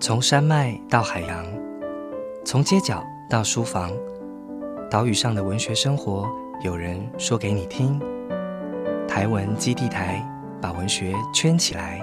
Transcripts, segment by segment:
从山脉到海洋，从街角到书房，岛屿上的文学生活，有人说给你听。台文基地台把文学圈起来。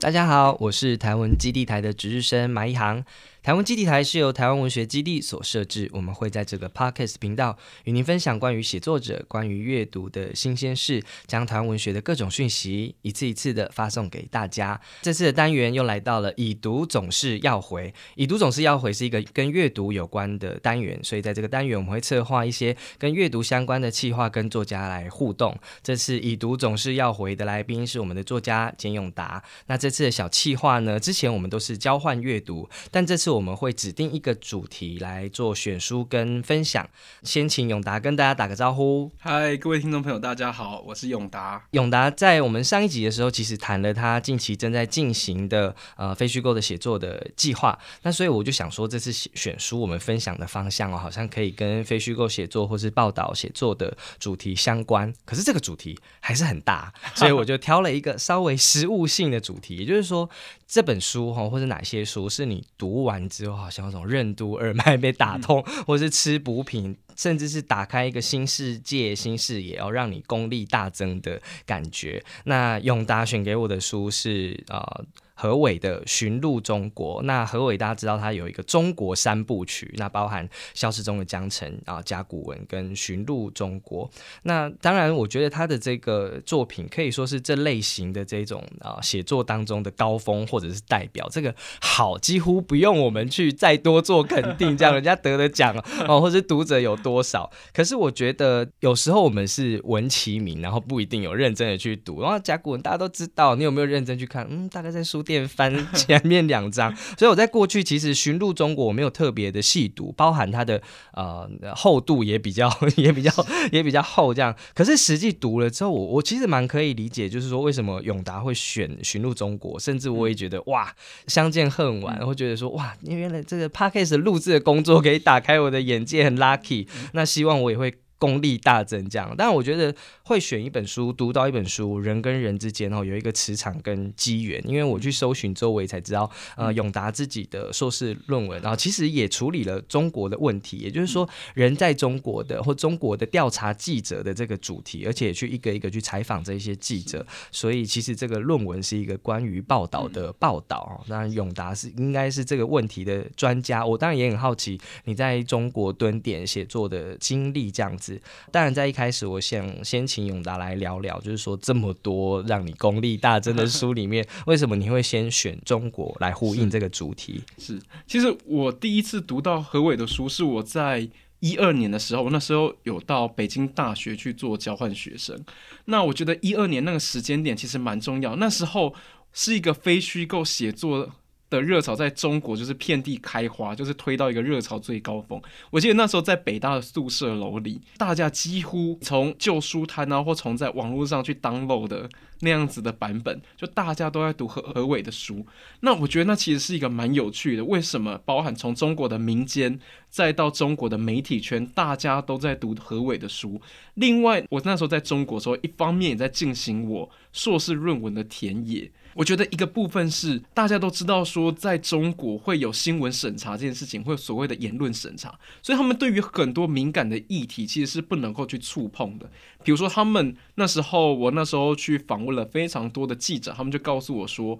大家好，我是台文基地台的值日生马一航。台湾基地台是由台湾文学基地所设置，我们会在这个 podcast 频道与您分享关于写作者、关于阅读的新鲜事，将台湾文学的各种讯息一次一次的发送给大家。这次的单元又来到了“已读总是要回”，“已读总是要回”是一个跟阅读有关的单元，所以在这个单元我们会策划一些跟阅读相关的企划，跟作家来互动。这次“已读总是要回”的来宾是我们的作家简永达。那这次的小企划呢，之前我们都是交换阅读，但这次。我们会指定一个主题来做选书跟分享。先请永达跟大家打个招呼。嗨，各位听众朋友，大家好，我是永达。永达在我们上一集的时候，其实谈了他近期正在进行的呃非虚构的写作的计划。那所以我就想说，这次选书我们分享的方向哦，好像可以跟非虚构写作或是报道写作的主题相关。可是这个主题还是很大，所以我就挑了一个稍微实物性的主题，也就是说。这本书哈，或者哪些书是你读完之后，好像有种任督二脉被打通，或是吃补品，甚至是打开一个新世界、新视野，要让你功力大增的感觉。那永达选给我的书是啊。何伟的《寻路中国》，那何伟大家知道他有一个中国三部曲，那包含《消失中的江城》啊、甲骨文跟《寻路中国》。那当然，我觉得他的这个作品可以说是这类型的这种啊写作当中的高峰或者是代表。这个好，几乎不用我们去再多做肯定，这样人家得的奖哦，或者读者有多少。可是我觉得有时候我们是闻其名，然后不一定有认真的去读。然后甲骨文大家都知道，你有没有认真去看？嗯，大概在书。电翻 前面两章，所以我在过去其实寻路中国我没有特别的细读，包含它的呃厚度也比较 也比较也比较厚这样。可是实际读了之后，我我其实蛮可以理解，就是说为什么永达会选寻路中国，甚至我也觉得哇相见恨晚，会觉得说哇，因为原来这个 podcast 录制的工作可以打开我的眼界，很 lucky。那希望我也会。功力大增，这样，但我觉得会选一本书，读到一本书，人跟人之间哦有一个磁场跟机缘。因为我去搜寻周围才知道，呃，永达自己的硕士论文，然后其实也处理了中国的问题，也就是说，人在中国的或中国的调查记者的这个主题，而且去一个一个去采访这些记者，所以其实这个论文是一个关于报道的报道。当然，永达是应该是这个问题的专家。我当然也很好奇你在中国蹲点写作的经历，这样子。当然，在一开始，我想先请永达来聊聊，就是说这么多让你功力大增的书里面，为什么你会先选中国来呼应这个主题？是，其实我第一次读到何伟的书是我在一二年的时候，那时候有到北京大学去做交换学生。那我觉得一二年那个时间点其实蛮重要，那时候是一个非虚构写作。的热潮在中国就是遍地开花，就是推到一个热潮最高峰。我记得那时候在北大的宿舍楼里，大家几乎从旧书摊啊，或从在网络上去 download 的那样子的版本，就大家都在读何何伟的书。那我觉得那其实是一个蛮有趣的。为什么？包含从中国的民间，再到中国的媒体圈，大家都在读何伟的书。另外，我那时候在中国的时候，一方面也在进行我硕士论文的田野。我觉得一个部分是大家都知道说，在中国会有新闻审查这件事情，会有所谓的言论审查，所以他们对于很多敏感的议题其实是不能够去触碰的。比如说，他们那时候，我那时候去访问了非常多的记者，他们就告诉我说，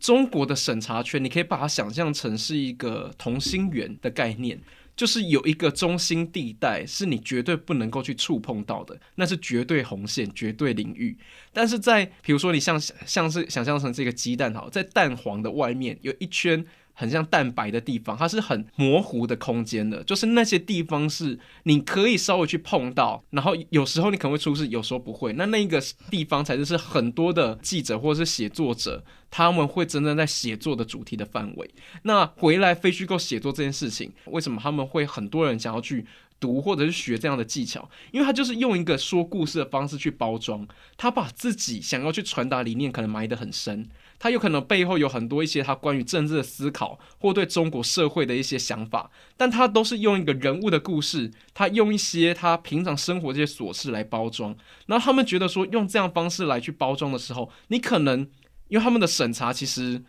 中国的审查圈，你可以把它想象成是一个同心圆的概念。就是有一个中心地带是你绝对不能够去触碰到的，那是绝对红线、绝对领域。但是在比如说你像像是想象成这个鸡蛋好，在蛋黄的外面有一圈。很像蛋白的地方，它是很模糊的空间的，就是那些地方是你可以稍微去碰到，然后有时候你可能会出事，有时候不会。那那个地方才是是很多的记者或者是写作者他们会真正在写作的主题的范围。那回来非虚构写作这件事情，为什么他们会很多人想要去读或者是学这样的技巧？因为他就是用一个说故事的方式去包装，他把自己想要去传达理念可能埋得很深。他有可能背后有很多一些他关于政治的思考，或对中国社会的一些想法，但他都是用一个人物的故事，他用一些他平常生活这些琐事来包装。然后他们觉得说，用这样方式来去包装的时候，你可能因为他们的审查其实。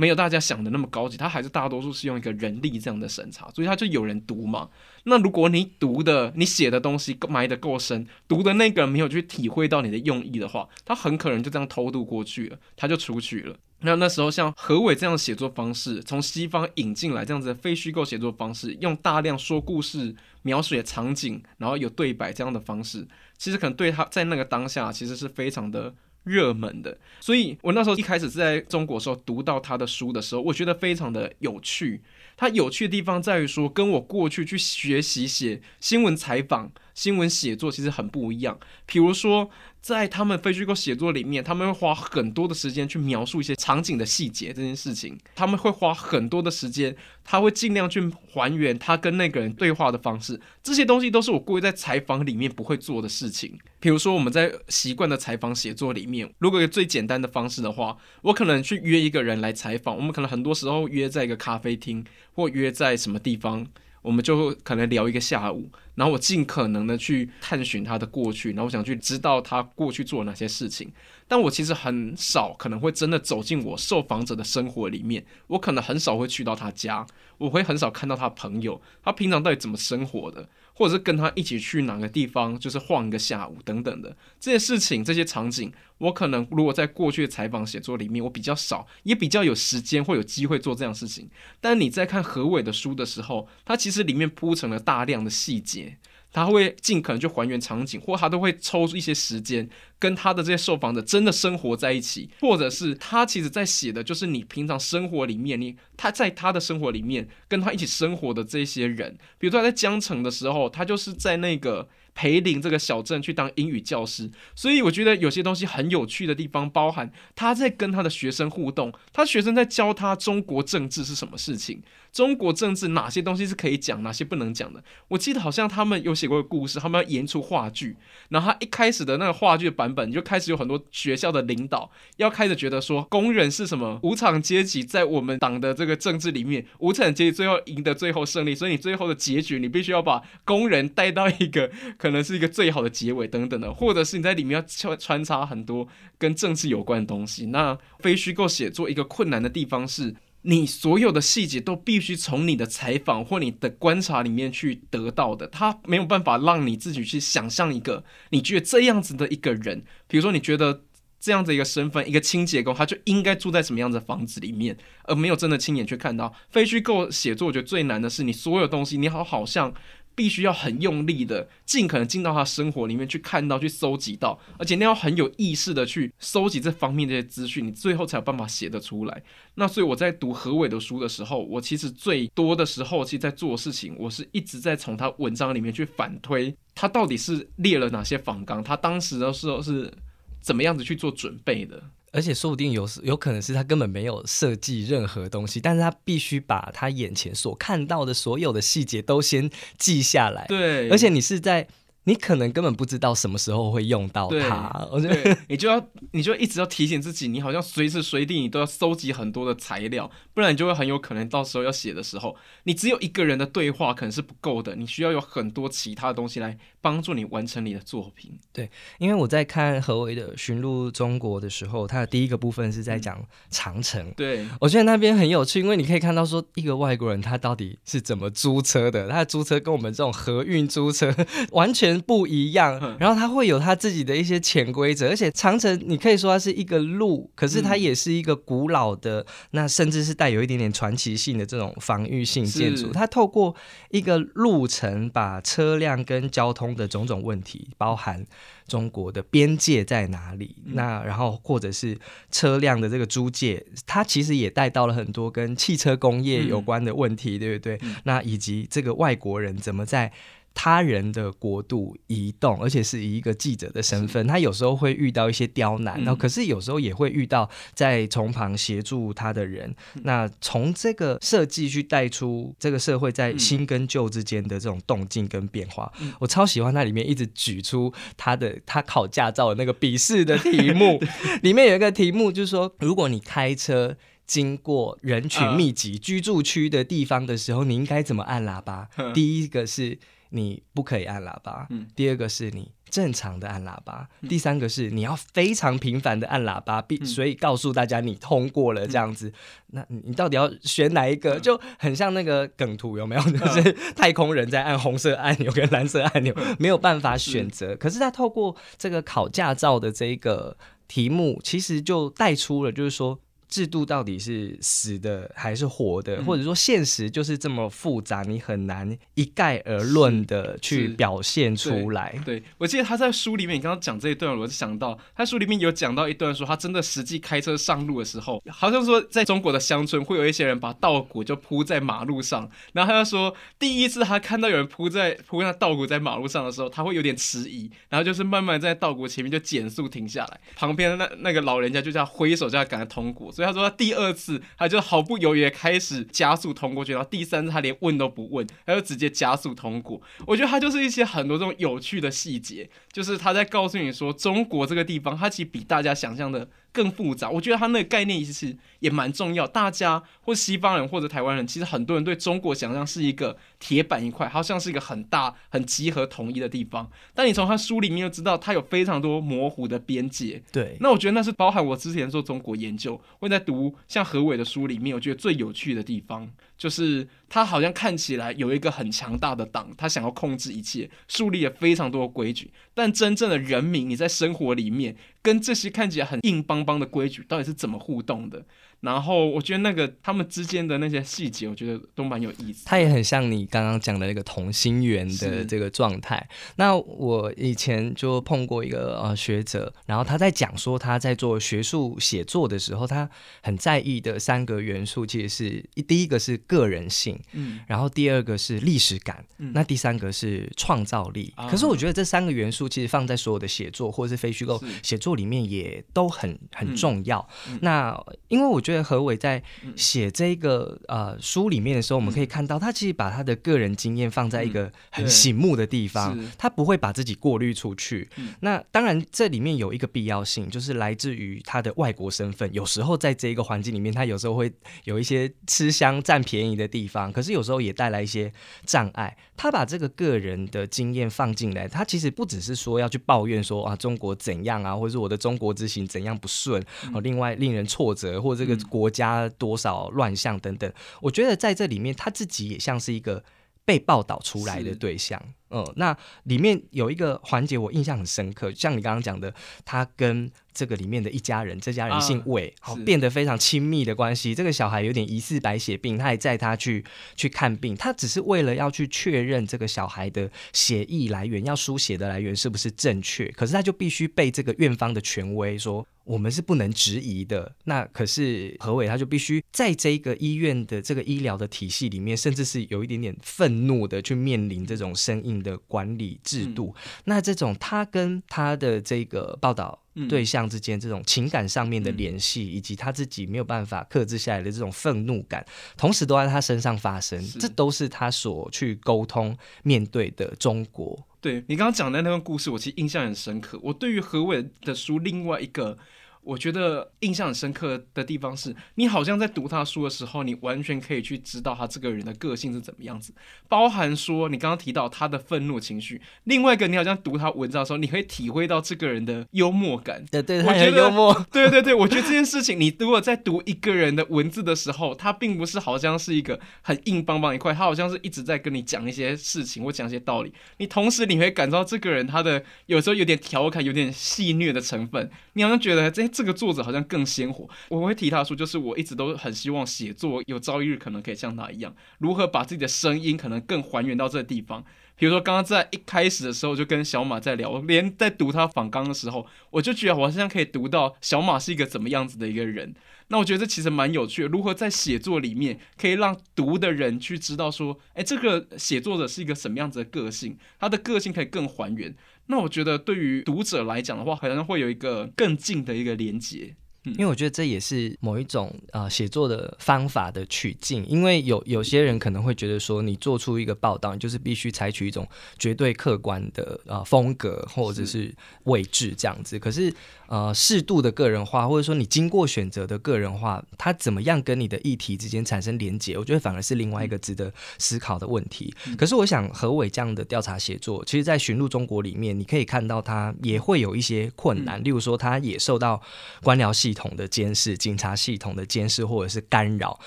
没有大家想的那么高级，他还是大多数是用一个人力这样的审查，所以他就有人读嘛。那如果你读的、你写的东西埋得够深，读的那个人没有去体会到你的用意的话，他很可能就这样偷渡过去了，他就出去了。那那时候像何伟这样写作方式，从西方引进来这样子的非虚构写作方式，用大量说故事、描写场景，然后有对白这样的方式，其实可能对他在那个当下其实是非常的。热门的，所以我那时候一开始是在中国时候读到他的书的时候，我觉得非常的有趣。他有趣的地方在于说，跟我过去去学习写新闻采访、新闻写作其实很不一样。比如说。在他们非虚构写作里面，他们会花很多的时间去描述一些场景的细节这件事情。他们会花很多的时间，他会尽量去还原他跟那个人对话的方式。这些东西都是我故意在采访里面不会做的事情。比如说我们在习惯的采访写作里面，如果有最简单的方式的话，我可能去约一个人来采访。我们可能很多时候约在一个咖啡厅，或约在什么地方。我们就可能聊一个下午，然后我尽可能的去探寻他的过去，然后我想去知道他过去做了哪些事情。但我其实很少可能会真的走进我受访者的生活里面，我可能很少会去到他家，我会很少看到他朋友，他平常到底怎么生活的。或者是跟他一起去哪个地方，就是晃一个下午等等的这些事情、这些场景，我可能如果在过去的采访写作里面，我比较少，也比较有时间或有机会做这样事情。但你在看何伟的书的时候，他其实里面铺成了大量的细节。他会尽可能去还原场景，或他都会抽出一些时间跟他的这些受访者真的生活在一起，或者是他其实在写的就是你平常生活里面，你他在他的生活里面跟他一起生活的这些人，比如说他在江城的时候，他就是在那个。培林这个小镇去当英语教师，所以我觉得有些东西很有趣的地方，包含他在跟他的学生互动，他学生在教他中国政治是什么事情，中国政治哪些东西是可以讲，哪些不能讲的。我记得好像他们有写过个故事，他们要演出话剧，然后他一开始的那个话剧版本就开始有很多学校的领导要开始觉得说，工人是什么无产阶级，在我们党的这个政治里面，无产阶级最后赢得最后胜利，所以你最后的结局，你必须要把工人带到一个。可可能是一个最好的结尾等等的，或者是你在里面要穿穿插很多跟政治有关的东西。那非虚构写作一个困难的地方是，你所有的细节都必须从你的采访或你的观察里面去得到的，它没有办法让你自己去想象一个你觉得这样子的一个人，比如说你觉得这样的一个身份，一个清洁工，他就应该住在什么样的房子里面，而没有真的亲眼去看到。非虚构写作，我觉得最难的是你所有东西，你好好像。必须要很用力的，尽可能进到他生活里面去看到、去搜集到，而且你要很有意识的去搜集这方面这些资讯，你最后才有办法写得出来。那所以我在读何伟的书的时候，我其实最多的时候，其实在做事情，我是一直在从他文章里面去反推，他到底是列了哪些仿纲，他当时的时候是怎么样子去做准备的。而且说不定有有可能是他根本没有设计任何东西，但是他必须把他眼前所看到的所有的细节都先记下来。对，而且你是在。你可能根本不知道什么时候会用到它，我觉得你就要你就一直要提醒自己，你好像随时随地你都要搜集很多的材料，不然你就会很有可能到时候要写的时候，你只有一个人的对话可能是不够的，你需要有很多其他的东西来帮助你完成你的作品。对，因为我在看何为的《寻路中国》的时候，它的第一个部分是在讲长城。对，我觉得那边很有趣，因为你可以看到说一个外国人他到底是怎么租车的，他的租车跟我们这种合运租车 完全。不一样，然后它会有它自己的一些潜规则，而且长城你可以说它是一个路，可是它也是一个古老的，那甚至是带有一点点传奇性的这种防御性建筑。它透过一个路程，把车辆跟交通的种种问题，包含中国的边界在哪里，那然后或者是车辆的这个租借，它其实也带到了很多跟汽车工业有关的问题，对不对？那以及这个外国人怎么在他人的国度移动，而且是以一个记者的身份，他有时候会遇到一些刁难，然后可是有时候也会遇到在从旁协助他的人。那从这个设计去带出这个社会在新跟旧之间的这种动静跟变化，我超喜欢它里面一直举出他的他考驾照的那个笔试的题目，里面有一个题目就是说，如果你开车。经过人群密集居住区的地方的时候，你应该怎么按喇叭？第一个是你不可以按喇叭，第二个是你正常的按喇叭，第三个是你要非常频繁的按喇叭，必所以告诉大家你通过了这样子。那你到底要选哪一个？就很像那个梗图有没有？就是太空人在按红色按钮跟蓝色按钮，没有办法选择。可是他透过这个考驾照的这个题目，其实就带出了，就是说。制度到底是死的还是活的，或者说现实就是这么复杂，你很难一概而论的去表现出来。对我记得他在书里面，你刚刚讲这一段，我就想到他书里面有讲到一段，说他真的实际开车上路的时候，好像说在中国的乡村会有一些人把稻谷就铺在马路上，然后他就说第一次他看到有人铺在铺那稻谷在马路上的时候，他会有点迟疑，然后就是慢慢在稻谷前面就减速停下来，旁边的那那个老人家就叫挥手叫他赶快通过。所以他说他，第二次他就毫不犹豫的开始加速通过去，然后第三次他连问都不问，他就直接加速通过。我觉得他就是一些很多这种有趣的细节，就是他在告诉你说，中国这个地方，它其实比大家想象的。更复杂，我觉得他那个概念其实也蛮重要。大家或西方人或者台湾人，其实很多人对中国想象是一个铁板一块，好像是一个很大、很集合统一的地方。但你从他书里面就知道，他有非常多模糊的边界。对，那我觉得那是包含我之前做中国研究，会在读像何伟的书里面，我觉得最有趣的地方。就是他好像看起来有一个很强大的党，他想要控制一切，树立了非常多的规矩。但真正的人民，你在生活里面跟这些看起来很硬邦邦的规矩，到底是怎么互动的？然后我觉得那个他们之间的那些细节，我觉得都蛮有意思。他也很像你刚刚讲的那个同心圆的这个状态。那我以前就碰过一个呃学者，然后他在讲说他在做学术写作的时候，他很在意的三个元素，其实是第一个是个人性，嗯，然后第二个是历史感，那第三个是创造力。可是我觉得这三个元素其实放在所有的写作或者是非虚构写作里面也都很很重要。那因为我觉得。觉得何伟在写这个呃书里面的时候，我们可以看到他其实把他的个人经验放在一个很醒目的地方，他不会把自己过滤出去。那当然，这里面有一个必要性，就是来自于他的外国身份。有时候在这一个环境里面，他有时候会有一些吃香占便宜的地方，可是有时候也带来一些障碍。他把这个个人的经验放进来，他其实不只是说要去抱怨说啊中国怎样啊，或者是我的中国之行怎样不顺哦，另外令人挫折或这个。国家多少乱象等等，我觉得在这里面他自己也像是一个被报道出来的对象。嗯，那里面有一个环节我印象很深刻，像你刚刚讲的，他跟这个里面的一家人，这家人姓魏，好变得非常亲密的关系。这个小孩有点疑似白血病，他也载他去去看病，他只是为了要去确认这个小孩的血液来源，要输血的来源是不是正确。可是他就必须被这个院方的权威说。我们是不能质疑的。那可是何伟，他就必须在这个医院的这个医疗的体系里面，甚至是有一点点愤怒的去面临这种生硬的管理制度。那这种他跟他的这个报道对象之间这种情感上面的联系，以及他自己没有办法克制下来的这种愤怒感，同时都在他身上发生，这都是他所去沟通面对的中国。对你刚刚讲的那段故事，我其实印象很深刻。我对于何伟的书另外一个。我觉得印象很深刻的地方是，你好像在读他书的时候，你完全可以去知道他这个人的个性是怎么样子，包含说你刚刚提到他的愤怒情绪。另外一个，你好像读他文章的时候，你可以体会到这个人的幽默感。对对，他很幽默。对对对，我觉得这件事情，你如果在读一个人的文字的时候，他并不是好像是一个很硬邦邦一块，他好像是一直在跟你讲一些事情或讲一些道理。你同时你会感到这个人他的有时候有点调侃、有点戏谑的成分，你好像觉得这。这个作者好像更鲜活，我会提他说，就是我一直都很希望写作有朝一日可能可以像他一样，如何把自己的声音可能更还原到这个地方。比如说刚刚在一开始的时候就跟小马在聊，连在读他访纲的时候，我就觉得我好像可以读到小马是一个怎么样子的一个人。那我觉得这其实蛮有趣的，如何在写作里面可以让读的人去知道说，哎，这个写作者是一个什么样子的个性，他的个性可以更还原。那我觉得对于读者来讲的话，可能会有一个更近的一个连接。因为我觉得这也是某一种呃写作的方法的取径，因为有有些人可能会觉得说，你做出一个报道，你就是必须采取一种绝对客观的呃风格或者是位置这样子。可是呃适度的个人化，或者说你经过选择的个人化，它怎么样跟你的议题之间产生连结？我觉得反而是另外一个值得思考的问题。可是我想何伟这样的调查写作，其实在寻路中国里面，你可以看到他也会有一些困难，例如说他也受到官僚系。系统的监视、警察系统的监视，或者是干扰，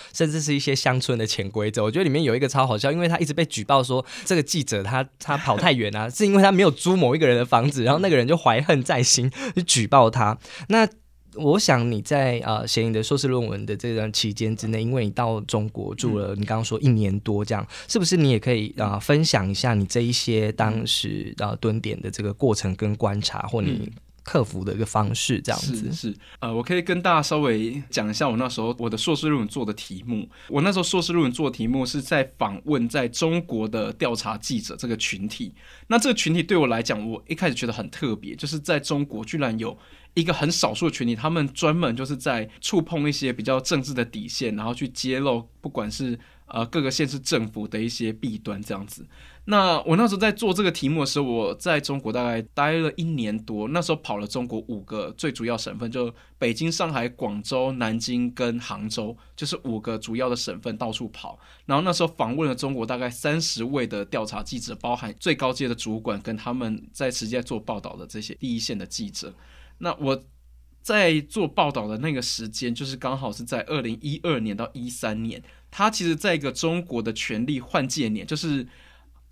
甚至是一些乡村的潜规则。我觉得里面有一个超好笑，因为他一直被举报说这个记者他他跑太远啊，是因为他没有租某一个人的房子，然后那个人就怀恨在心，就举报他。那我想你在呃写你的硕士论文的这段期间之内，因为你到中国住了，你刚刚说一年多，这样是不是你也可以啊分享一下你这一些当时啊蹲点的这个过程跟观察，或你？克服的一个方式，这样子是呃，我可以跟大家稍微讲一下我那时候我的硕士论文做的题目。我那时候硕士论文做的题目是在访问在中国的调查记者这个群体。那这个群体对我来讲，我一开始觉得很特别，就是在中国居然有一个很少数群体，他们专门就是在触碰一些比较政治的底线，然后去揭露不管是呃各个县市政府的一些弊端这样子。那我那时候在做这个题目的时候，我在中国大概待了一年多。那时候跑了中国五个最主要省份，就北京、上海、广州、南京跟杭州，就是五个主要的省份到处跑。然后那时候访问了中国大概三十位的调查记者，包含最高阶的主管跟他们在实际做报道的这些第一线的记者。那我在做报道的那个时间，就是刚好是在二零一二年到一三年，他其实在一个中国的权力换届年，就是。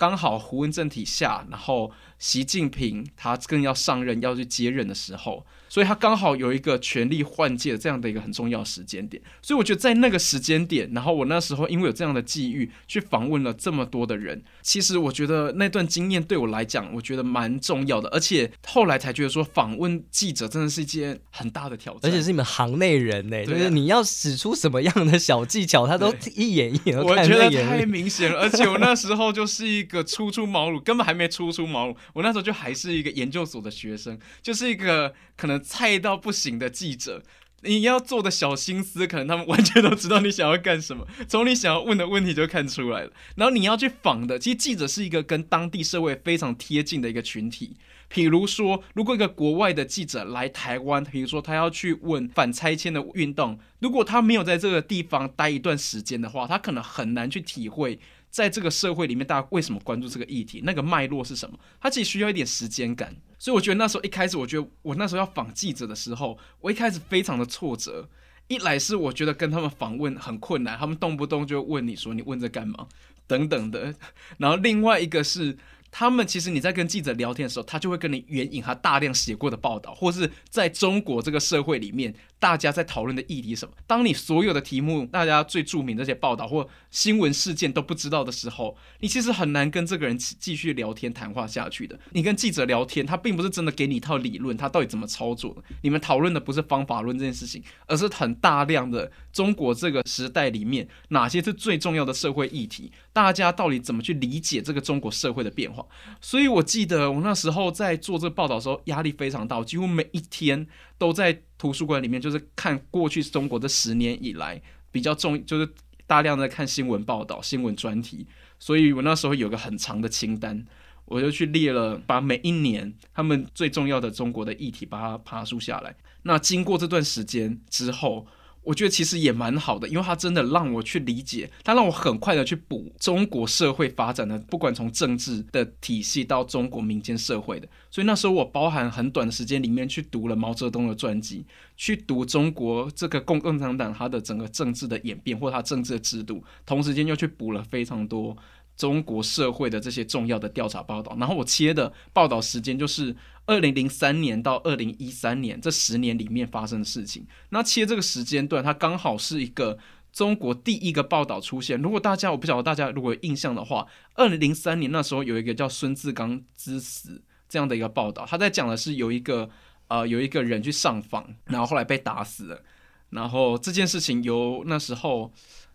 刚好胡文正体下，然后习近平他更要上任，要去接任的时候。所以他刚好有一个权力换届这样的一个很重要时间点，所以我觉得在那个时间点，然后我那时候因为有这样的际遇，去访问了这么多的人，其实我觉得那段经验对我来讲，我觉得蛮重要的，而且后来才觉得说访问记者真的是一件很大的挑战，而且是你们行内人呢，就是你要使出什么样的小技巧，他都一眼一眼我觉得太明显了，而且我那时候就是一个初出茅庐，根本还没初出茅庐，我那时候就还是一个研究所的学生，就是一个可能。菜到不行的记者，你要做的小心思，可能他们完全都知道你想要干什么，从你想要问的问题就看出来了。然后你要去访的，其实记者是一个跟当地社会非常贴近的一个群体。比如说，如果一个国外的记者来台湾，比如说他要去问反拆迁的运动，如果他没有在这个地方待一段时间的话，他可能很难去体会。在这个社会里面，大家为什么关注这个议题？那个脉络是什么？它其实需要一点时间感。所以我觉得那时候一开始，我觉得我那时候要访记者的时候，我一开始非常的挫折。一来是我觉得跟他们访问很困难，他们动不动就问你说你问这干嘛等等的。然后另外一个是。他们其实你在跟记者聊天的时候，他就会跟你援引他大量写过的报道，或是在中国这个社会里面，大家在讨论的议题什么。当你所有的题目，大家最著名这些报道或新闻事件都不知道的时候，你其实很难跟这个人继续聊天谈话下去的。你跟记者聊天，他并不是真的给你一套理论，他到底怎么操作的。你们讨论的不是方法论这件事情，而是很大量的中国这个时代里面哪些是最重要的社会议题，大家到底怎么去理解这个中国社会的变化。所以，我记得我那时候在做这个报道的时候，压力非常大，几乎每一天都在图书馆里面，就是看过去中国这十年以来比较重，就是大量的看新闻报道、新闻专题。所以我那时候有个很长的清单，我就去列了，把每一年他们最重要的中国的议题把它爬梳下来。那经过这段时间之后。我觉得其实也蛮好的，因为它真的让我去理解，它让我很快的去补中国社会发展的，不管从政治的体系到中国民间社会的。所以那时候我包含很短的时间里面去读了毛泽东的传记，去读中国这个共共产党它的整个政治的演变或它政治的制度，同时间又去补了非常多。中国社会的这些重要的调查报道，然后我切的报道时间就是二零零三年到二零一三年这十年里面发生的事情。那切这个时间段，它刚好是一个中国第一个报道出现。如果大家我不晓得大家如果有印象的话，二零零三年那时候有一个叫孙志刚之死这样的一个报道，他在讲的是有一个呃有一个人去上访，然后后来被打死了。然后这件事情由那时候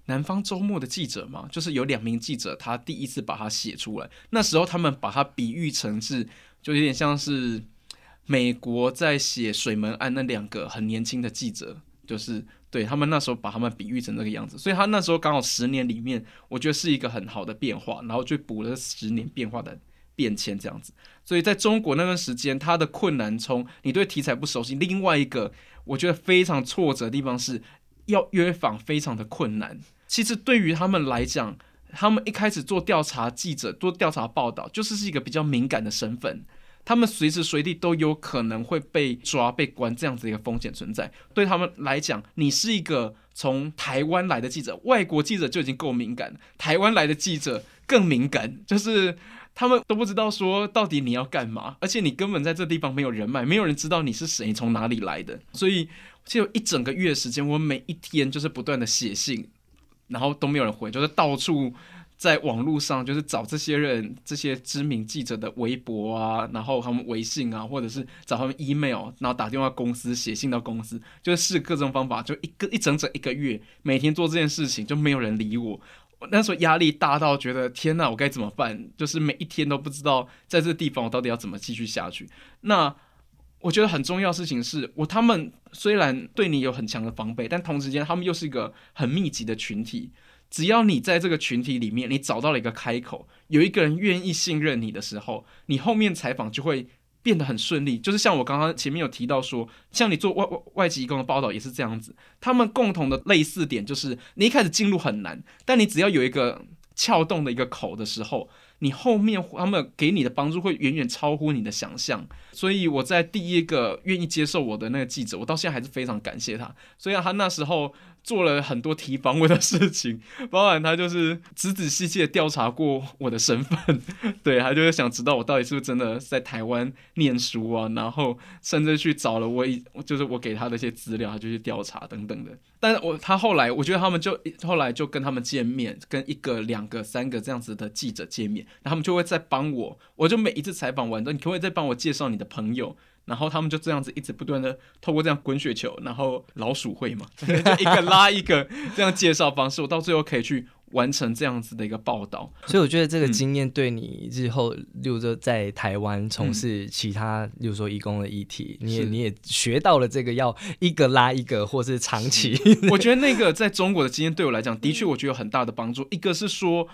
南方周末的记者嘛，就是有两名记者，他第一次把它写出来。那时候他们把它比喻成是，就有点像是美国在写水门案那两个很年轻的记者，就是对他们那时候把他们比喻成这个样子。所以他那时候刚好十年里面，我觉得是一个很好的变化，然后就补了十年变化的变迁这样子。所以在中国那段时间，他的困难从你对题材不熟悉，另外一个。我觉得非常挫折的地方是要约访非常的困难。其实对于他们来讲，他们一开始做调查记者做调查报道，就是是一个比较敏感的身份，他们随时随地都有可能会被抓被关这样子一个风险存在。对他们来讲，你是一个从台湾来的记者，外国记者就已经够敏感，台湾来的记者更敏感，就是。他们都不知道说到底你要干嘛，而且你根本在这地方没有人脉，没有人知道你是谁，从哪里来的。所以就一整个月时间，我每一天就是不断的写信，然后都没有人回，就是到处在网络上就是找这些人，这些知名记者的微博啊，然后他们微信啊，或者是找他们 email，然后打电话公司，写信到公司，就是试各种方法，就一个一整整一个月，每天做这件事情，就没有人理我。那时候压力大到觉得天哪，我该怎么办？就是每一天都不知道在这个地方我到底要怎么继续下去。那我觉得很重要的事情是我他们虽然对你有很强的防备，但同时间他们又是一个很密集的群体。只要你在这个群体里面，你找到了一个开口，有一个人愿意信任你的时候，你后面采访就会。变得很顺利，就是像我刚刚前面有提到说，像你做外外外籍义工的报道也是这样子。他们共同的类似点就是，你一开始进入很难，但你只要有一个撬动的一个口的时候，你后面他们给你的帮助会远远超乎你的想象。所以我在第一个愿意接受我的那个记者，我到现在还是非常感谢他。所以他那时候。做了很多提防我的事情，包含他就是仔仔细细的调查过我的身份，对他就是想知道我到底是不是真的在台湾念书啊，然后甚至去找了我一就是我给他的一些资料，他就去调查等等的。但是我他后来我觉得他们就后来就跟他们见面，跟一个两个三个这样子的记者见面，然后他们就会再帮我，我就每一次采访完之后，你可不可以再帮我介绍你的朋友？然后他们就这样子一直不断的透过这样滚雪球，然后老鼠会嘛，就一个拉一个这样介绍方式，我到最后可以去完成这样子的一个报道。所以我觉得这个经验对你日后，例如说在台湾从事其他，例如说义工的议题，你也你也学到了这个要一个拉一个，或是长期。我觉得那个在中国的经验对我来讲，的确我觉得有很大的帮助。一个是说。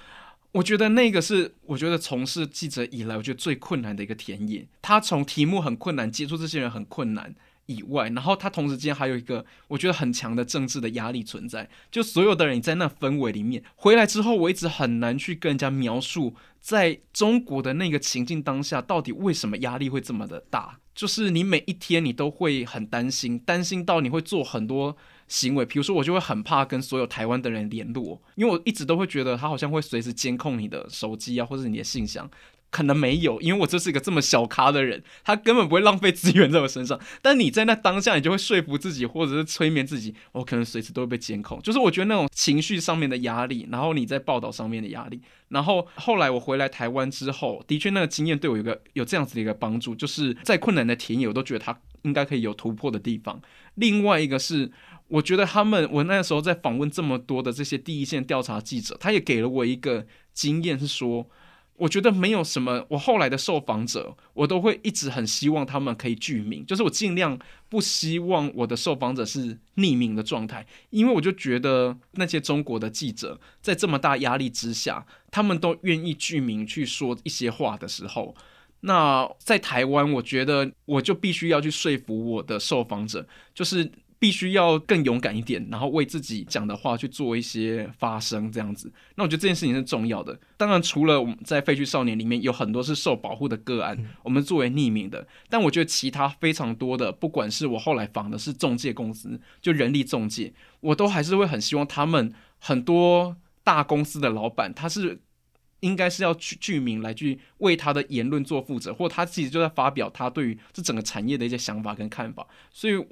我觉得那个是我觉得从事记者以来，我觉得最困难的一个田野。他从题目很困难，接触这些人很困难以外，然后他同时间还有一个我觉得很强的政治的压力存在。就所有的人在那氛围里面回来之后，我一直很难去跟人家描述，在中国的那个情境当下，到底为什么压力会这么的大？就是你每一天你都会很担心，担心到你会做很多。行为，比如说我就会很怕跟所有台湾的人联络，因为我一直都会觉得他好像会随时监控你的手机啊，或者你的信箱。可能没有，因为我就是一个这么小咖的人，他根本不会浪费资源在我身上。但你在那当下，你就会说服自己，或者是催眠自己，我可能随时都会被监控。就是我觉得那种情绪上面的压力，然后你在报道上面的压力，然后后来我回来台湾之后，的确那个经验对我有个有这样子的一个帮助，就是在困难的田野，我都觉得他应该可以有突破的地方。另外一个是。我觉得他们，我那时候在访问这么多的这些第一线调查记者，他也给了我一个经验，是说，我觉得没有什么，我后来的受访者，我都会一直很希望他们可以具名，就是我尽量不希望我的受访者是匿名的状态，因为我就觉得那些中国的记者在这么大压力之下，他们都愿意具名去说一些话的时候，那在台湾，我觉得我就必须要去说服我的受访者，就是。必须要更勇敢一点，然后为自己讲的话去做一些发声，这样子。那我觉得这件事情是重要的。当然，除了我们在废墟少年里面有很多是受保护的个案，我们作为匿名的，但我觉得其他非常多的，不管是我后来访的是中介公司，就人力中介，我都还是会很希望他们很多大公司的老板，他是应该是要去具名来去为他的言论做负责，或他自己就在发表他对于这整个产业的一些想法跟看法，所以。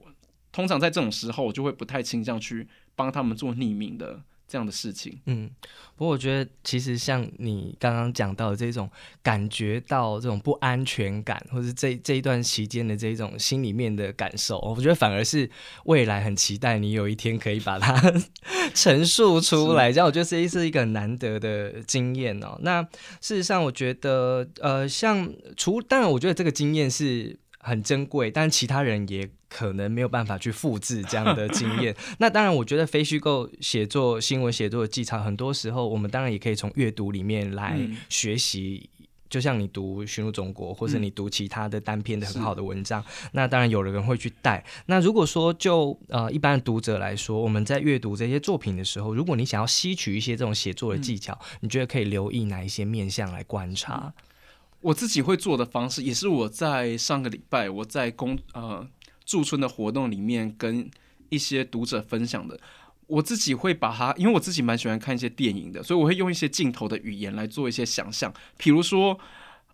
通常在这种时候，我就会不太倾向去帮他们做匿名的这样的事情。嗯，不过我觉得其实像你刚刚讲到的这种感觉到这种不安全感，或者这这一段期间的这种心里面的感受，我觉得反而是未来很期待你有一天可以把它 陈述出来，这样我觉得这是一个很难得的经验哦。那事实上，我觉得呃，像除当然，我觉得这个经验是很珍贵，但其他人也。可能没有办法去复制这样的经验。那当然，我觉得非虚构写作、新闻写作的技巧，很多时候我们当然也可以从阅读里面来学习。就像你读《寻路中国》，或者你读其他的单篇的很好的文章，那当然有的人会去带。那如果说就呃一般的读者来说，我们在阅读这些作品的时候，如果你想要吸取一些这种写作的技巧，你觉得可以留意哪一些面向来观察？我自己会做的方式，也是我在上个礼拜我在公呃。驻村的活动里面跟一些读者分享的，我自己会把它，因为我自己蛮喜欢看一些电影的，所以我会用一些镜头的语言来做一些想象。比如说，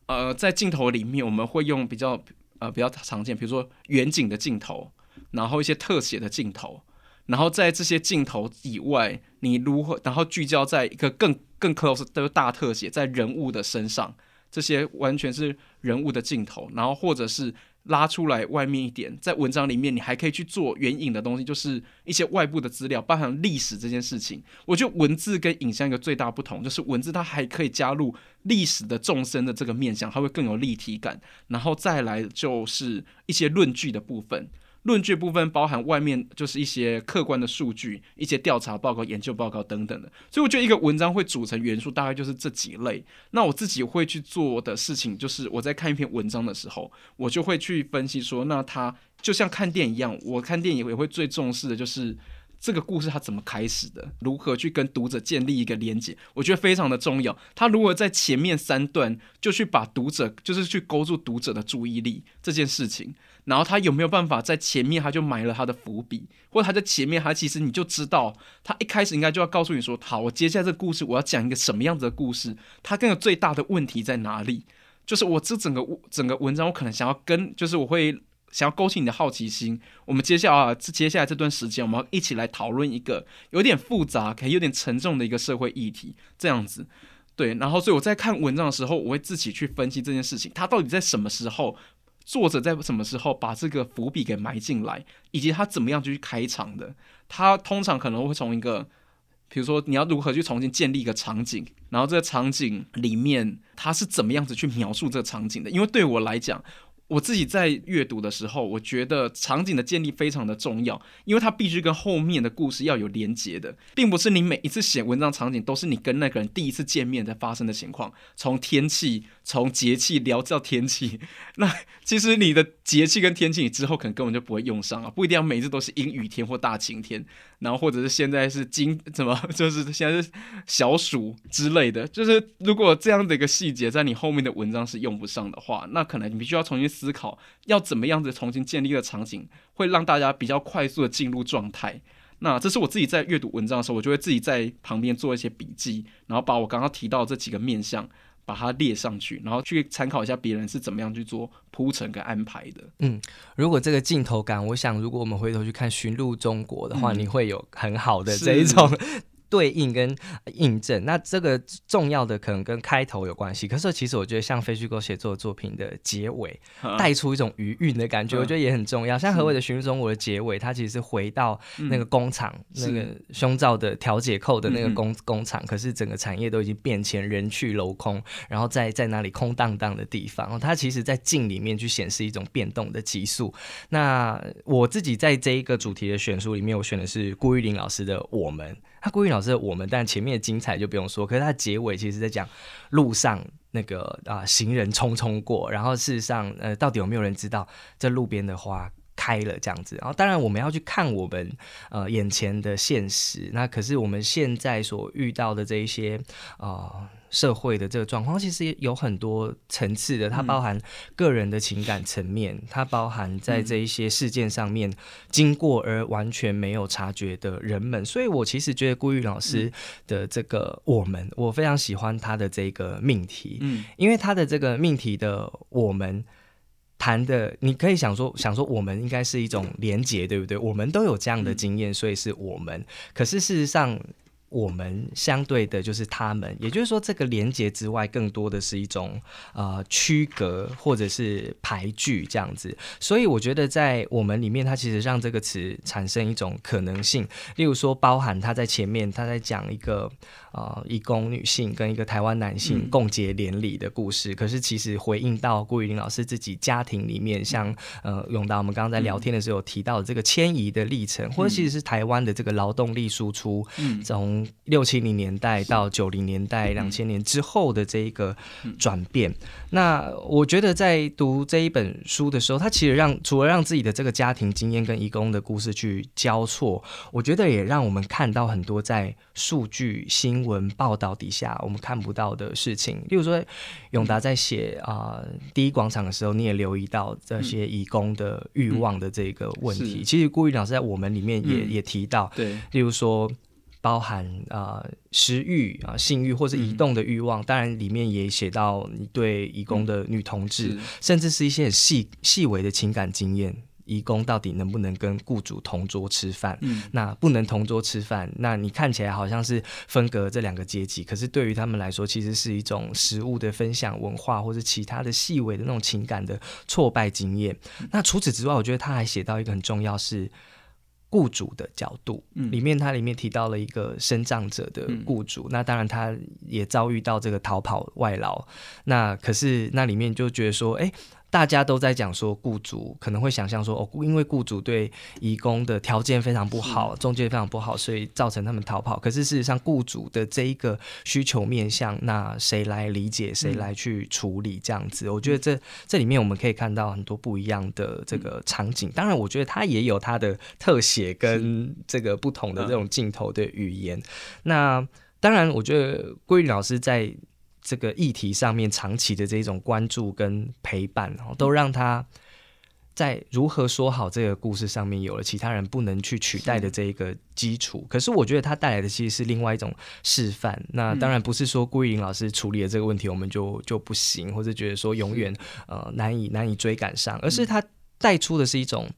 呃，在镜头里面，我们会用比较呃比较常见，比如说远景的镜头，然后一些特写的镜头，然后在这些镜头以外，你如何然后聚焦在一个更更 close 的大特写在人物的身上，这些完全是人物的镜头，然后或者是。拉出来外面一点，在文章里面你还可以去做援引的东西，就是一些外部的资料，包含历史这件事情。我觉得文字跟影像一个最大不同，就是文字它还可以加入历史的纵深的这个面向，它会更有立体感。然后再来就是一些论据的部分。论据部分包含外面就是一些客观的数据、一些调查报告、研究报告等等的，所以我觉得一个文章会组成元素大概就是这几类。那我自己会去做的事情就是，我在看一篇文章的时候，我就会去分析说，那它就像看电影一样，我看电影也会最重视的就是。这个故事它怎么开始的？如何去跟读者建立一个连接？我觉得非常的重要。他如果在前面三段就去把读者，就是去勾住读者的注意力这件事情，然后他有没有办法在前面他就埋了他的伏笔，或者他在前面他其实你就知道，他一开始应该就要告诉你说，好，我接下来这个故事我要讲一个什么样子的故事？他更有最大的问题在哪里？就是我这整个整个文章，我可能想要跟，就是我会。想要勾起你的好奇心，我们接下来这接下来这段时间，我们要一起来讨论一个有点复杂、可以有点沉重的一个社会议题，这样子，对。然后，所以我在看文章的时候，我会自己去分析这件事情，它到底在什么时候，作者在什么时候把这个伏笔给埋进来，以及他怎么样去开场的。他通常可能会从一个，比如说你要如何去重新建立一个场景，然后这个场景里面他是怎么样子去描述这个场景的。因为对我来讲，我自己在阅读的时候，我觉得场景的建立非常的重要，因为它必须跟后面的故事要有连结的，并不是你每一次写文章场景都是你跟那个人第一次见面才发生的情况，从天气。从节气聊到天气，那其实你的节气跟天气，你之后可能根本就不会用上啊，不一定要每次都是阴雨天或大晴天，然后或者是现在是金怎么，就是现在是小暑之类的，就是如果这样的一个细节在你后面的文章是用不上的话，那可能你必须要重新思考，要怎么样子重新建立一个场景，会让大家比较快速的进入状态。那这是我自己在阅读文章的时候，我就会自己在旁边做一些笔记，然后把我刚刚提到这几个面向。把它列上去，然后去参考一下别人是怎么样去做铺陈跟安排的。嗯，如果这个镜头感，我想如果我们回头去看《寻路中国》的话，你会有很好的这一种。对应跟印证，那这个重要的可能跟开头有关系。可是其实我觉得，像非虚构写作作品的结尾，带出一种余韵的感觉，我觉得也很重要。像何伟的《寻中》，我的结尾，它其实是回到那个工厂，那个胸罩的调节扣的那个工工厂。可是整个产业都已经变迁，人去楼空，然后在在那里空荡荡的地方，它其实在镜里面去显示一种变动的急速。那我自己在这一个主题的选书里面，我选的是顾玉玲老师的《我们》。他顾玉老师我们，但前面的精彩就不用说。可是它结尾其实在讲路上那个啊行人匆匆过，然后事实上呃到底有没有人知道这路边的花开了这样子？然后当然我们要去看我们呃眼前的现实，那可是我们现在所遇到的这一些呃。社会的这个状况其实有很多层次的，它包含个人的情感层面，它包含在这一些事件上面经过而完全没有察觉的人们。所以我其实觉得顾玉老师的这个我们，我非常喜欢他的这个命题，嗯，因为他的这个命题的我们。谈的，你可以想说，想说我们应该是一种连结，对不对？我们都有这样的经验，所以是我们。可是事实上。我们相对的就是他们，也就是说，这个连结之外，更多的是一种呃区隔或者是排拒这样子。所以我觉得在我们里面，它其实让这个词产生一种可能性。例如说，包含他在前面他在讲一个呃义工女性跟一个台湾男性共结连理的故事，可是其实回应到顾玉林老师自己家庭里面，像呃永达我们刚刚在聊天的时候提到的这个迁移的历程，或者其实是台湾的这个劳动力输出，从六七零年代到九零年代、两千年之后的这一个转变，那我觉得在读这一本书的时候，他其实让除了让自己的这个家庭经验跟义工的故事去交错，我觉得也让我们看到很多在数据、新闻报道底下我们看不到的事情。例如说，永达在写啊第一广场的时候，你也留意到这些义工的欲望的这个问题。其实顾玉老师在我们里面也也提到，对，例如说。包含啊食欲啊性欲或者移动的欲望，当然里面也写到你对义工的女同志，甚至是一些很细细微的情感经验。义工到底能不能跟雇主同桌吃饭？那不能同桌吃饭，那你看起来好像是分隔这两个阶级，可是对于他们来说，其实是一种食物的分享文化，或者其他的细微的那种情感的挫败经验。那除此之外，我觉得他还写到一个很重要是。雇主的角度，里面它里面提到了一个生长者的雇主，那当然他也遭遇到这个逃跑外劳，那可是那里面就觉得说，哎。大家都在讲说，雇主可能会想象说，哦，因为雇主对移工的条件非常不好，中介非常不好，所以造成他们逃跑。可是事实上，雇主的这一个需求面向，那谁来理解，谁来去处理这样子？我觉得这这里面我们可以看到很多不一样的这个场景。当然，我觉得它也有它的特写跟这个不同的这种镜头的语言。那当然，我觉得桂玉老师在。这个议题上面长期的这种关注跟陪伴，然后都让他在如何说好这个故事上面有了其他人不能去取代的这一个基础。可是我觉得他带来的其实是另外一种示范。那当然不是说顾玉林老师处理了这个问题，我们就就不行，或者觉得说永远呃难以难以追赶上，而是他带出的是一种。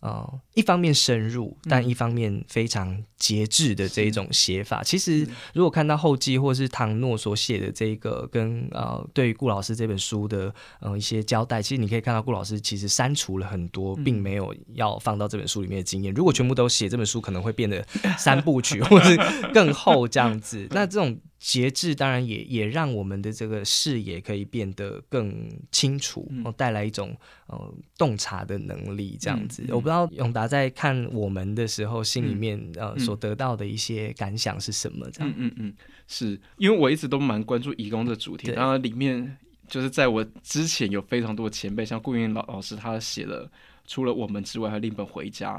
呃，一方面深入，但一方面非常节制的这一种写法。其实，如果看到后记或是唐诺所写的这个跟呃，对于顾老师这本书的呃一些交代，其实你可以看到顾老师其实删除了很多，并没有要放到这本书里面的经验。如果全部都写，这本书可能会变得 三部曲或是更厚这样子。那这种。节制当然也也让我们的这个视野可以变得更清楚，带来一种呃洞察的能力。这样子，我不知道永达在看我们的时候，心里面呃所得到的一些感想是什么？这样，嗯嗯嗯，是因为我一直都蛮关注义工的主题，然后里面就是在我之前有非常多的前辈，像顾云老老师，他写了除了我们之外，还有另一本《回家》，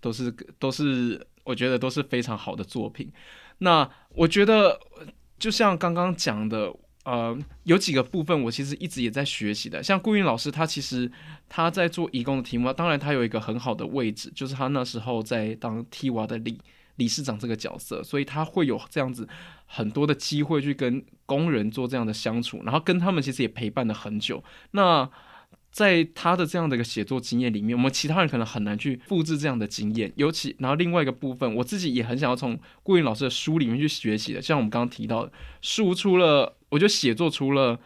都是都是我觉得都是非常好的作品。那我觉得。就像刚刚讲的，呃，有几个部分我其实一直也在学习的。像顾云老师，他其实他在做义工的题目，当然他有一个很好的位置，就是他那时候在当 T 娃的理理事长这个角色，所以他会有这样子很多的机会去跟工人做这样的相处，然后跟他们其实也陪伴了很久。那在他的这样的一个写作经验里面，我们其他人可能很难去复制这样的经验。尤其，然后另外一个部分，我自己也很想要从顾云老师的书里面去学习的。像我们刚刚提到的，输出了，我觉得写作除了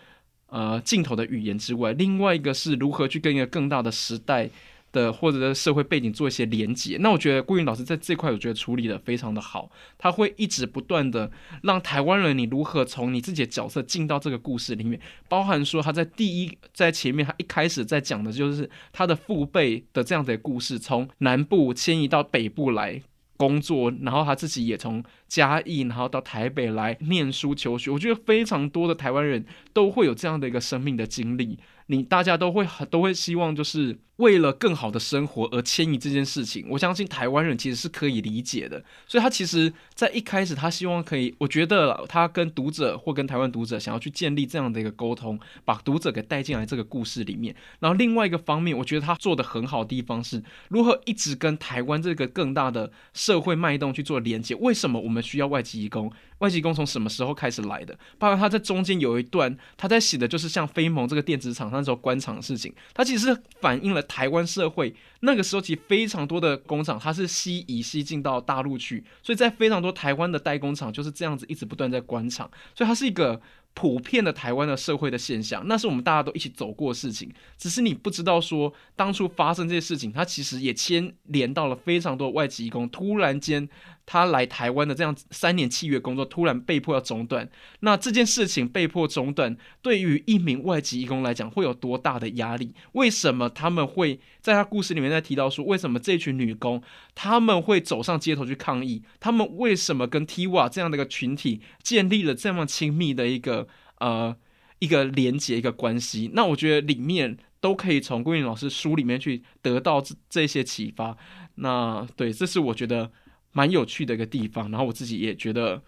呃镜头的语言之外，另外一个是如何去跟一个更大的时代。的或者社会背景做一些连接，那我觉得顾云老师在这块，我觉得处理的非常的好。他会一直不断的让台湾人，你如何从你自己的角色进到这个故事里面，包含说他在第一在前面，他一开始在讲的就是他的父辈的这样的故事，从南部迁移到北部来工作，然后他自己也从嘉义，然后到台北来念书求学。我觉得非常多的台湾人都会有这样的一个生命的经历，你大家都会很都会希望就是。为了更好的生活而迁移这件事情，我相信台湾人其实是可以理解的。所以他其实，在一开始，他希望可以，我觉得他跟读者或跟台湾读者想要去建立这样的一个沟通，把读者给带进来这个故事里面。然后另外一个方面，我觉得他做的很好的地方是，如何一直跟台湾这个更大的社会脉动去做连接。为什么我们需要外籍义工？外籍工从什么时候开始来的？包括他在中间有一段，他在写的就是像飞蒙这个电子厂那时候关厂的事情，他其实反映了台湾社会那个时候其实非常多的工厂，它是西移西进到大陆去，所以在非常多台湾的代工厂就是这样子一直不断在关厂，所以它是一个。普遍的台湾的社会的现象，那是我们大家都一起走过的事情。只是你不知道说，当初发生这些事情，它其实也牵连到了非常多外籍工。突然间，他来台湾的这样三年契约工作，突然被迫要中断。那这件事情被迫中断，对于一名外籍义工来讲，会有多大的压力？为什么他们会在他故事里面在提到说，为什么这群女工他们会走上街头去抗议？他们为什么跟 Tiva 这样的一个群体建立了这么亲密的一个？呃，一个连接，一个关系，那我觉得里面都可以从桂林老师书里面去得到这这些启发。那对，这是我觉得蛮有趣的一个地方，然后我自己也觉得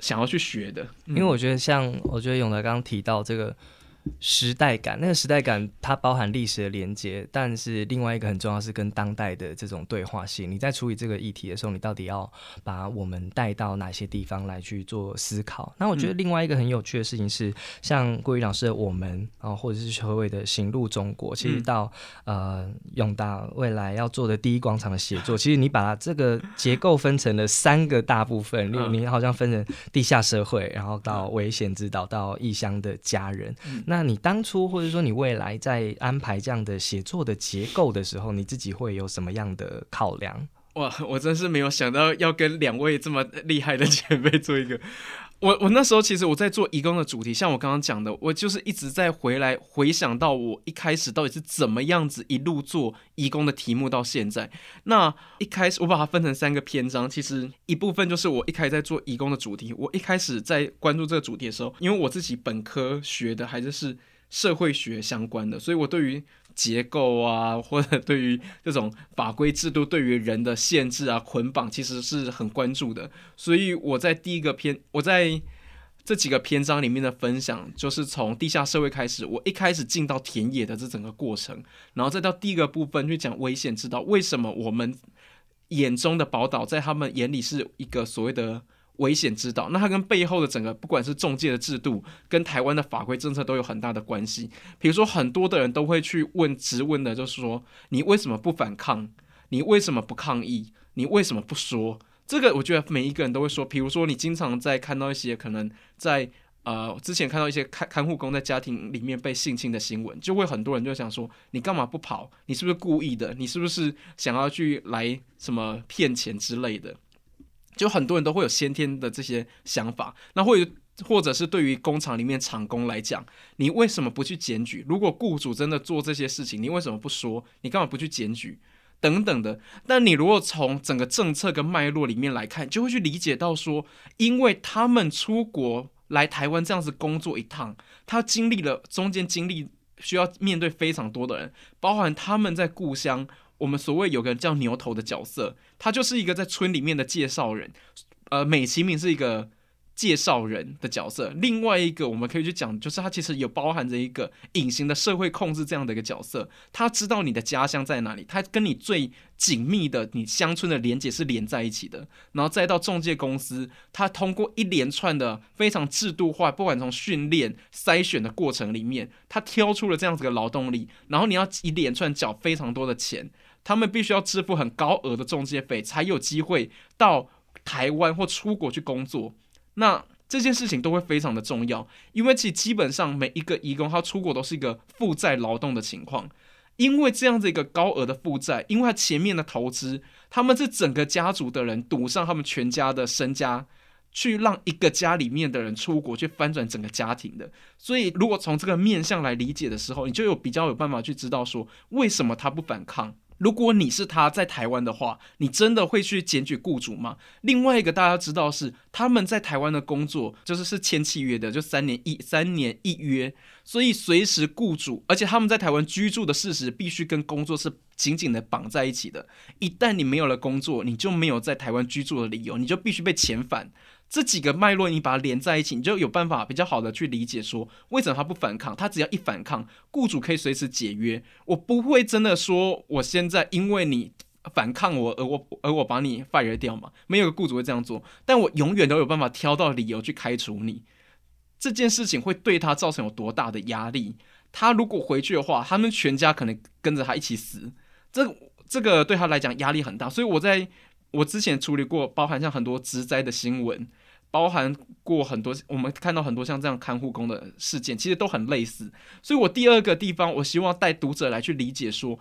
想要去学的，因为我觉得像我觉得永德刚刚提到这个。时代感，那个时代感它包含历史的连接，但是另外一个很重要是跟当代的这种对话性。你在处理这个议题的时候，你到底要把我们带到哪些地方来去做思考？那我觉得另外一个很有趣的事情是，像郭宇老师的我们啊，或者是何伟的行路中国，其实到呃永达未来要做的第一广场的写作，其实你把这个结构分成了三个大部分，例如你好像分成地下社会，然后到危险指导，到异乡的家人。那你当初或者说你未来在安排这样的写作的结构的时候，你自己会有什么样的考量？哇，我真是没有想到要跟两位这么厉害的前辈做一个。我我那时候其实我在做义工的主题，像我刚刚讲的，我就是一直在回来回想到我一开始到底是怎么样子一路做义工的题目到现在。那一开始我把它分成三个篇章，其实一部分就是我一开始在做义工的主题。我一开始在关注这个主题的时候，因为我自己本科学的还是是社会学相关的，所以我对于结构啊，或者对于这种法规制度对于人的限制啊、捆绑，其实是很关注的。所以我在第一个篇，我在这几个篇章里面的分享，就是从地下社会开始。我一开始进到田野的这整个过程，然后再到第一个部分去讲危险之道，为什么我们眼中的宝岛，在他们眼里是一个所谓的。危险之道，那它跟背后的整个不管是中介的制度，跟台湾的法规政策都有很大的关系。比如说，很多的人都会去问、质问的，就是说，你为什么不反抗？你为什么不抗议？你为什么不说？这个我觉得每一个人都会说。比如说，你经常在看到一些可能在呃之前看到一些看看护工在家庭里面被性侵的新闻，就会很多人就想说，你干嘛不跑？你是不是故意的？你是不是想要去来什么骗钱之类的？就很多人都会有先天的这些想法，那或者或者是对于工厂里面厂工来讲，你为什么不去检举？如果雇主真的做这些事情，你为什么不说？你干嘛不去检举？等等的。但你如果从整个政策跟脉络里面来看，就会去理解到说，因为他们出国来台湾这样子工作一趟，他经历了中间经历需要面对非常多的人，包含他们在故乡。我们所谓有个叫牛头的角色，他就是一个在村里面的介绍人，呃，美其名是一个。介绍人的角色，另外一个我们可以去讲，就是他其实有包含着一个隐形的社会控制这样的一个角色。他知道你的家乡在哪里，他跟你最紧密的你乡村的连接是连在一起的。然后再到中介公司，他通过一连串的非常制度化，不管从训练筛选的过程里面，他挑出了这样子的劳动力。然后你要一连串缴非常多的钱，他们必须要支付很高额的中介费，才有机会到台湾或出国去工作。那这件事情都会非常的重要，因为其基本上每一个义工他出国都是一个负债劳动的情况，因为这样子一个高额的负债，因为他前面的投资，他们是整个家族的人赌上他们全家的身家，去让一个家里面的人出国去翻转整个家庭的，所以如果从这个面向来理解的时候，你就有比较有办法去知道说为什么他不反抗。如果你是他在台湾的话，你真的会去检举雇主吗？另外一个大家知道是他们在台湾的工作就是是签契约的，就三年一三年一约，所以随时雇主，而且他们在台湾居住的事实必须跟工作是紧紧的绑在一起的。一旦你没有了工作，你就没有在台湾居住的理由，你就必须被遣返。这几个脉络你把它连在一起，你就有办法比较好的去理解说为什么他不反抗。他只要一反抗，雇主可以随时解约。我不会真的说我现在因为你反抗我而我而我把你 fire 掉嘛？没有个雇主会这样做，但我永远都有办法挑到理由去开除你。这件事情会对他造成有多大的压力？他如果回去的话，他们全家可能跟着他一起死。这这个对他来讲压力很大。所以我在我之前处理过，包含像很多职灾的新闻。包含过很多，我们看到很多像这样看护工的事件，其实都很类似。所以我第二个地方，我希望带读者来去理解说，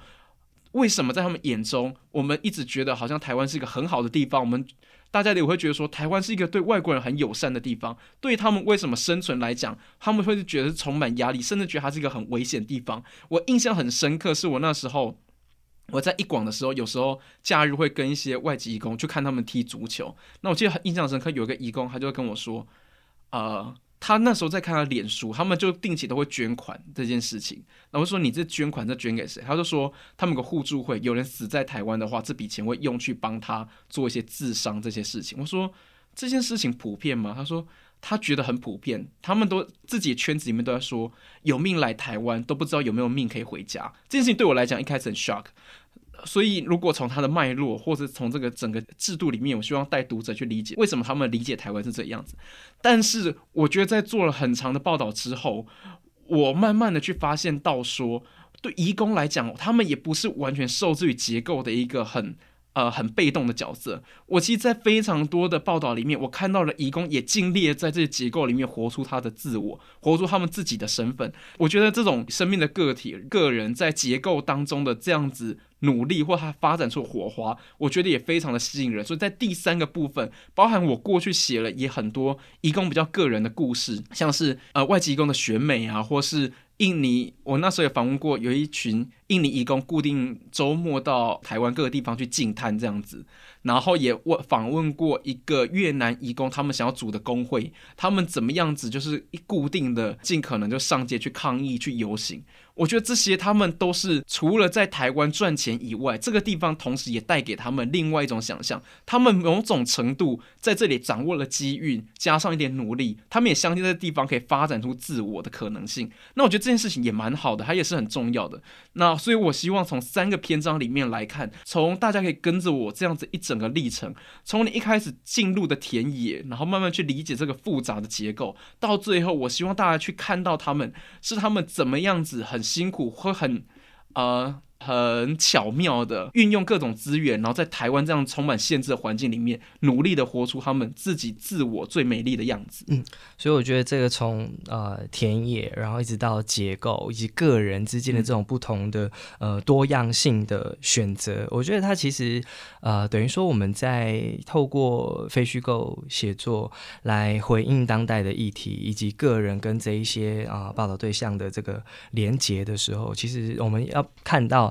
为什么在他们眼中，我们一直觉得好像台湾是一个很好的地方，我们大家也会觉得说，台湾是一个对外国人很友善的地方。对他们为什么生存来讲，他们会觉得充满压力，甚至觉得它是一个很危险的地方。我印象很深刻，是我那时候。我在一广的时候，有时候假日会跟一些外籍义工去看他们踢足球。那我记得很印象深刻，有一个义工，他就跟我说，呃，他那时候在看他脸书，他们就定期都会捐款这件事情。然后说你这捐款这捐给谁？他就说他们个互助会，有人死在台湾的话，这笔钱会用去帮他做一些自伤这些事情。我说这件事情普遍吗？他说他觉得很普遍，他们都自己圈子里面都在说有命来台湾都不知道有没有命可以回家。这件事情对我来讲一开始很 shock。所以，如果从它的脉络，或者从这个整个制度里面，我希望带读者去理解为什么他们理解台湾是这样子。但是，我觉得在做了很长的报道之后，我慢慢的去发现到说，对移工来讲，他们也不是完全受制于结构的一个很。呃，很被动的角色。我其实，在非常多的报道里面，我看到了义工也尽力在这些结构里面活出他的自我，活出他们自己的身份。我觉得这种生命的个体、个人在结构当中的这样子努力，或他发展出火花，我觉得也非常的吸引人。所以在第三个部分，包含我过去写了也很多义工比较个人的故事，像是呃外籍义工的选美啊，或是。印尼，我那时候也访问过，有一群印尼义工固定周末到台湾各个地方去进摊这样子，然后也问访问过一个越南义工，他们想要组的工会，他们怎么样子就是一固定的，尽可能就上街去抗议去游行。我觉得这些他们都是除了在台湾赚钱以外，这个地方同时也带给他们另外一种想象。他们某种程度在这里掌握了机遇，加上一点努力，他们也相信这个地方可以发展出自我的可能性。那我觉得这件事情也蛮好的，它也是很重要的。那所以我希望从三个篇章里面来看，从大家可以跟着我这样子一整个历程，从你一开始进入的田野，然后慢慢去理解这个复杂的结构，到最后，我希望大家去看到他们是他们怎么样子很。辛苦会很，呃。很巧妙的运用各种资源，然后在台湾这样充满限制的环境里面，努力的活出他们自己自我最美丽的样子。嗯，所以我觉得这个从呃田野，然后一直到结构以及个人之间的这种不同的呃多样性的选择，我觉得它其实呃等于说我们在透过非虚构写作来回应当代的议题，以及个人跟这一些啊报道对象的这个连结的时候，其实我们要看到。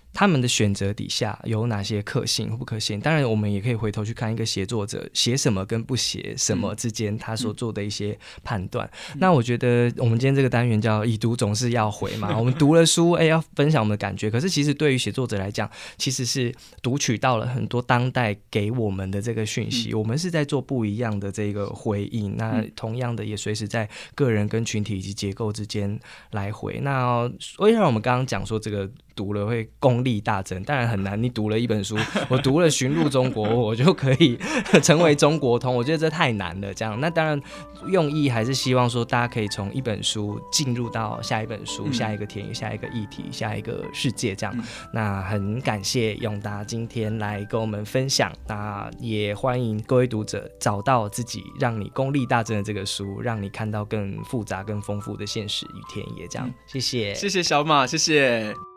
他们的选择底下有哪些可信或不可信？当然，我们也可以回头去看一个写作者写什么跟不写什么之间他所做的一些判断。那我觉得我们今天这个单元叫“已读总是要回”嘛，我们读了书，哎，要分享我们的感觉。可是其实对于写作者来讲，其实是读取到了很多当代给我们的这个讯息，我们是在做不一样的这个回应。那同样的，也随时在个人跟群体以及结构之间来回。那为什么我们刚刚讲说这个？读了会功力大增，当然很难。你读了一本书，我读了《寻路中国》，我就可以成为中国通。我觉得这太难了。这样，那当然用意还是希望说，大家可以从一本书进入到下一本书、下一个田野、下一个议题、下一个世界。这样，那很感谢永达今天来跟我们分享。那也欢迎各位读者找到自己让你功力大增的这个书，让你看到更复杂、更丰富的现实与田野。这样，谢谢，谢谢小马，谢谢。